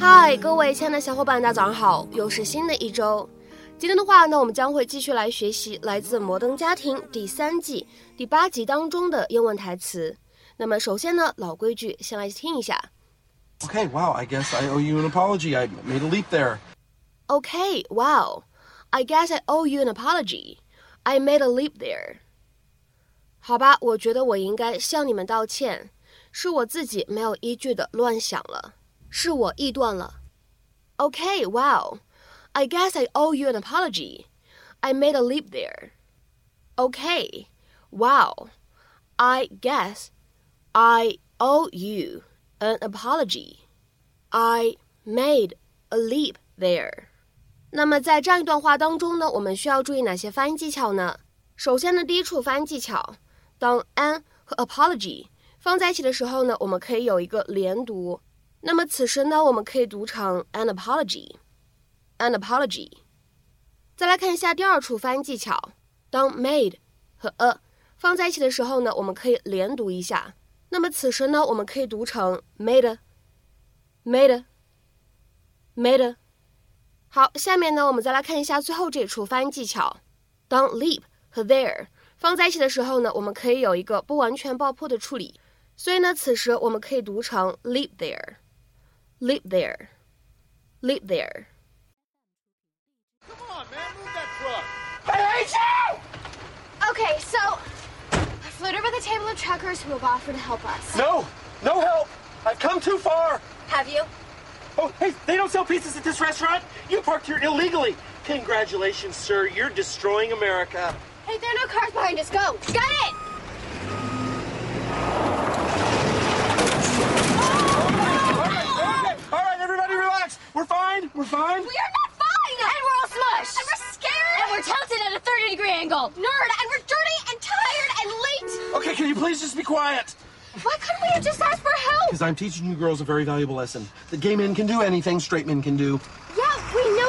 嗨，各位亲爱的小伙伴，大家早上好！又是新的一周。今天的话呢，我们将会继续来学习来自《摩登家庭》第三季第八集当中的英文台词。那么，首先呢，老规矩，先来听一下。Okay, wow, I guess I owe you an apology. I made a leap there. Okay, wow, I guess I owe you an apology. I made a leap there. 好吧，我觉得我应该向你们道歉，是我自己没有依据的乱想了，是我臆断了。Okay, wow, I guess I owe you an apology. I made a leap there. Okay, wow, I guess I owe you an apology. I made a leap there. 那么在这样一段话当中呢，我们需要注意哪些发音技巧呢？首先呢，第一处发音技巧。 当 an 和 apology 放在一起的时候呢，我们可以有一个连读。那么此时呢，我们可以读成 an apology，an apology。再来看一下第二处发音技巧，当 made 和 a 放在一起的时候呢，我们可以连读一下。那么此时呢，我们可以读成 made，made，made。好，下面呢，我们再来看一下最后这处发音技巧，当 leap 和 there。放在一起的时候呢，我们可以有一个不完全爆破的处理，所以呢，此时我们可以读成 live there，live there，live there。Come on, man, move that truck. I hate you! Okay, so I flew over the table of truckers who have offered to help us. No, no help. I've come too far. Have you? Oh, hey, they don't sell pizzas at this restaurant. You parked here illegally. Congratulations, sir. You're destroying America. Hey, there are no cars behind us. Go. Got it! All right, everybody relax. We're fine. We're fine. We are not fine! And we're all smushed! And we're scared! And we're tilted at a 30 degree angle! Nerd! And we're dirty and tired and late! Okay, can you please just be quiet? Why couldn't we have just asked for help? Because I'm teaching you girls a very valuable lesson. That gay men can do anything straight men can do. Yeah,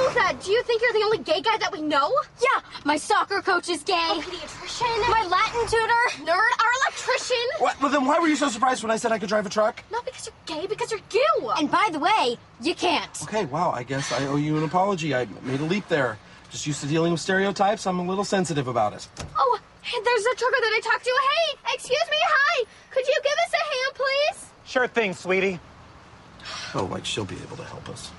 we know that. Do you think you're the only gay guy that we know? Yeah, my soccer coach is gay. A pediatrician. My Latin tutor. Nerd. Our electrician. What? Well, then why were you so surprised when I said I could drive a truck? Not because you're gay, because you're you. And by the way, you can't. Okay, wow, I guess I owe you an apology. I made a leap there. Just used to dealing with stereotypes. I'm a little sensitive about it. Oh, hey, there's a trucker that I talked to. Hey, excuse me. Hi. Could you give us a hand, please? Sure thing, sweetie. Oh, like she'll be able to help us.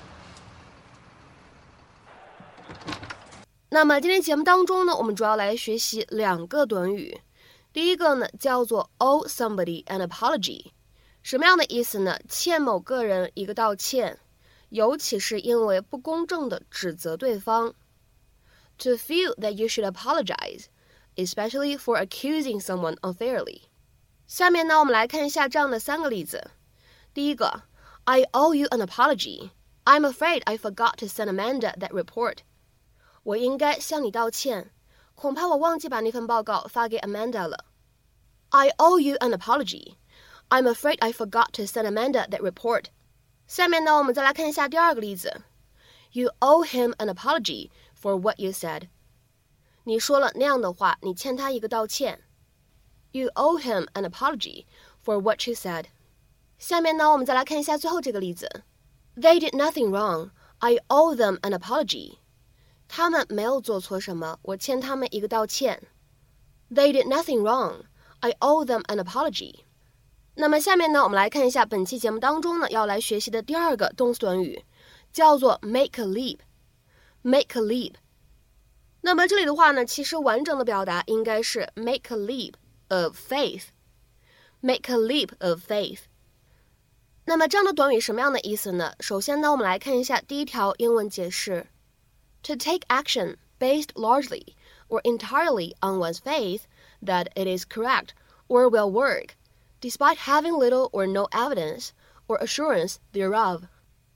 那么今天节目当中呢，我们主要来学习两个短语。第一个呢叫做 owe somebody an apology，什么样的意思呢？欠某个人一个道歉，尤其是因为不公正的指责对方。To feel that you should apologize, especially for accusing someone unfairly。下面呢，我们来看一下这样的三个例子。第一个，I owe you an apology. I'm afraid I forgot to send Amanda that report. 我应该向你道歉，恐怕我忘记把那份报告发给 Amanda 了。I owe you an apology. I'm afraid I forgot to send Amanda that report. 下面呢，我们再来看一下第二个例子。You owe him an apology for what you said. 你说了那样的话，你欠他一个道歉。You owe him an apology for what you said. 下面呢，我们再来看一下最后这个例子。They did nothing wrong. I owe them an apology. 他们没有做错什么，我欠他们一个道歉。They did nothing wrong. I owe them an apology. 那么下面呢，我们来看一下本期节目当中呢要来学习的第二个动词短语，叫做 make a leap。make a leap。那么这里的话呢，其实完整的表达应该是 make a leap of faith。make a leap of faith。那么这样的短语什么样的意思呢？首先呢，我们来看一下第一条英文解释：to take action based largely or entirely on one's faith that it is correct or will work, despite having little or no evidence or assurance thereof。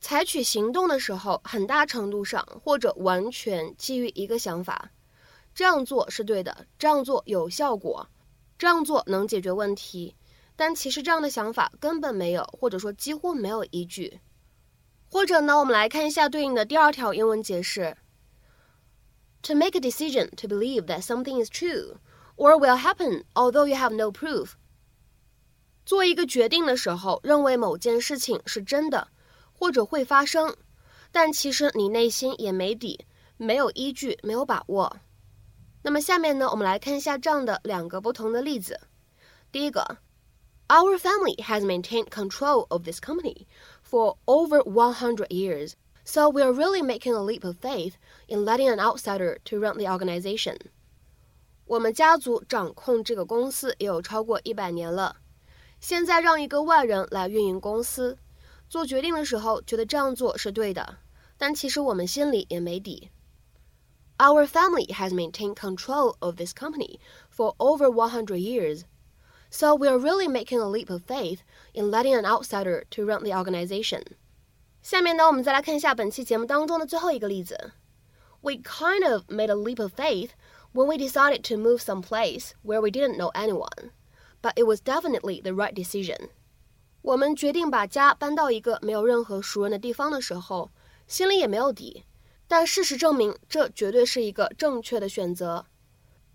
采取行动的时候，很大程度上或者完全基于一个想法，这样做是对的，这样做有效果，这样做能解决问题。但其实这样的想法根本没有，或者说几乎没有依据。或者呢，我们来看一下对应的第二条英文解释 ：To make a decision to believe that something is true or will happen, although you have no proof。 做一个决定的时候，认为某件事情是真的，或者会发生，但其实你内心也没底，没有依据，没有把握。那么下面呢，我们来看一下这样的两个不同的例子。第一个，Our family has maintained control of this company for over 100 years, so we are really making a leap of faith in letting an outsider to run the organization. 我们家族掌控这个公司也有超过一百年了。现在让一个外人来运营公司，做决定的时候觉得这样做是对的，但其实我们心里也没底。Our family has maintained control of this company for over 100 years, so we are really making a leap of faith in letting an outsider to run the organization. 下面呢，我们再来看一下本期节目当中的最后一个例子。We kind of made a leap of faith when we decided to move someplace where we didn't know anyone but it was definitely the right decision. 我们决定把家搬到一个没有任何熟人的地方的时候，心里也没有底，但事实证明这绝对是一个正确的选择。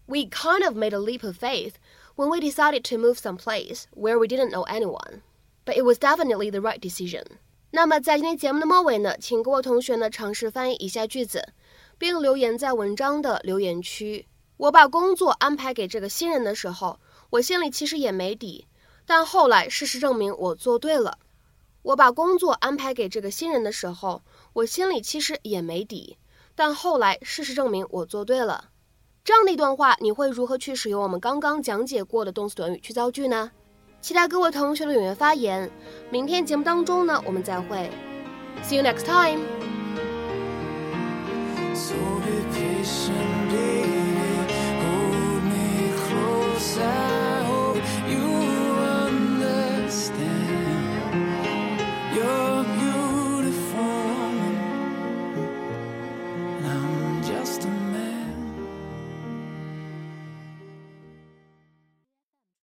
We kind of made a leap of faith when we decided to move someplace where we didn't know anyone, but it was definitely the right decision. 那么在今天节目的末尾呢，请各位同学呢尝试翻译一下句子，并留言在文章的留言区。我把工作安排给这个新人的时候。我心里其实也没底，但后来事实证明我做对了。我把工作安排给这个新人的时候，我心里其实也没底，但后来事实证明我做对了。这样的一段话，你会如何去使用我们刚刚讲解过的动词短语去造句呢？期待各位同学的踊跃发言。明天节目当中呢，我们再会。See you next time. So be patient. Hold me close.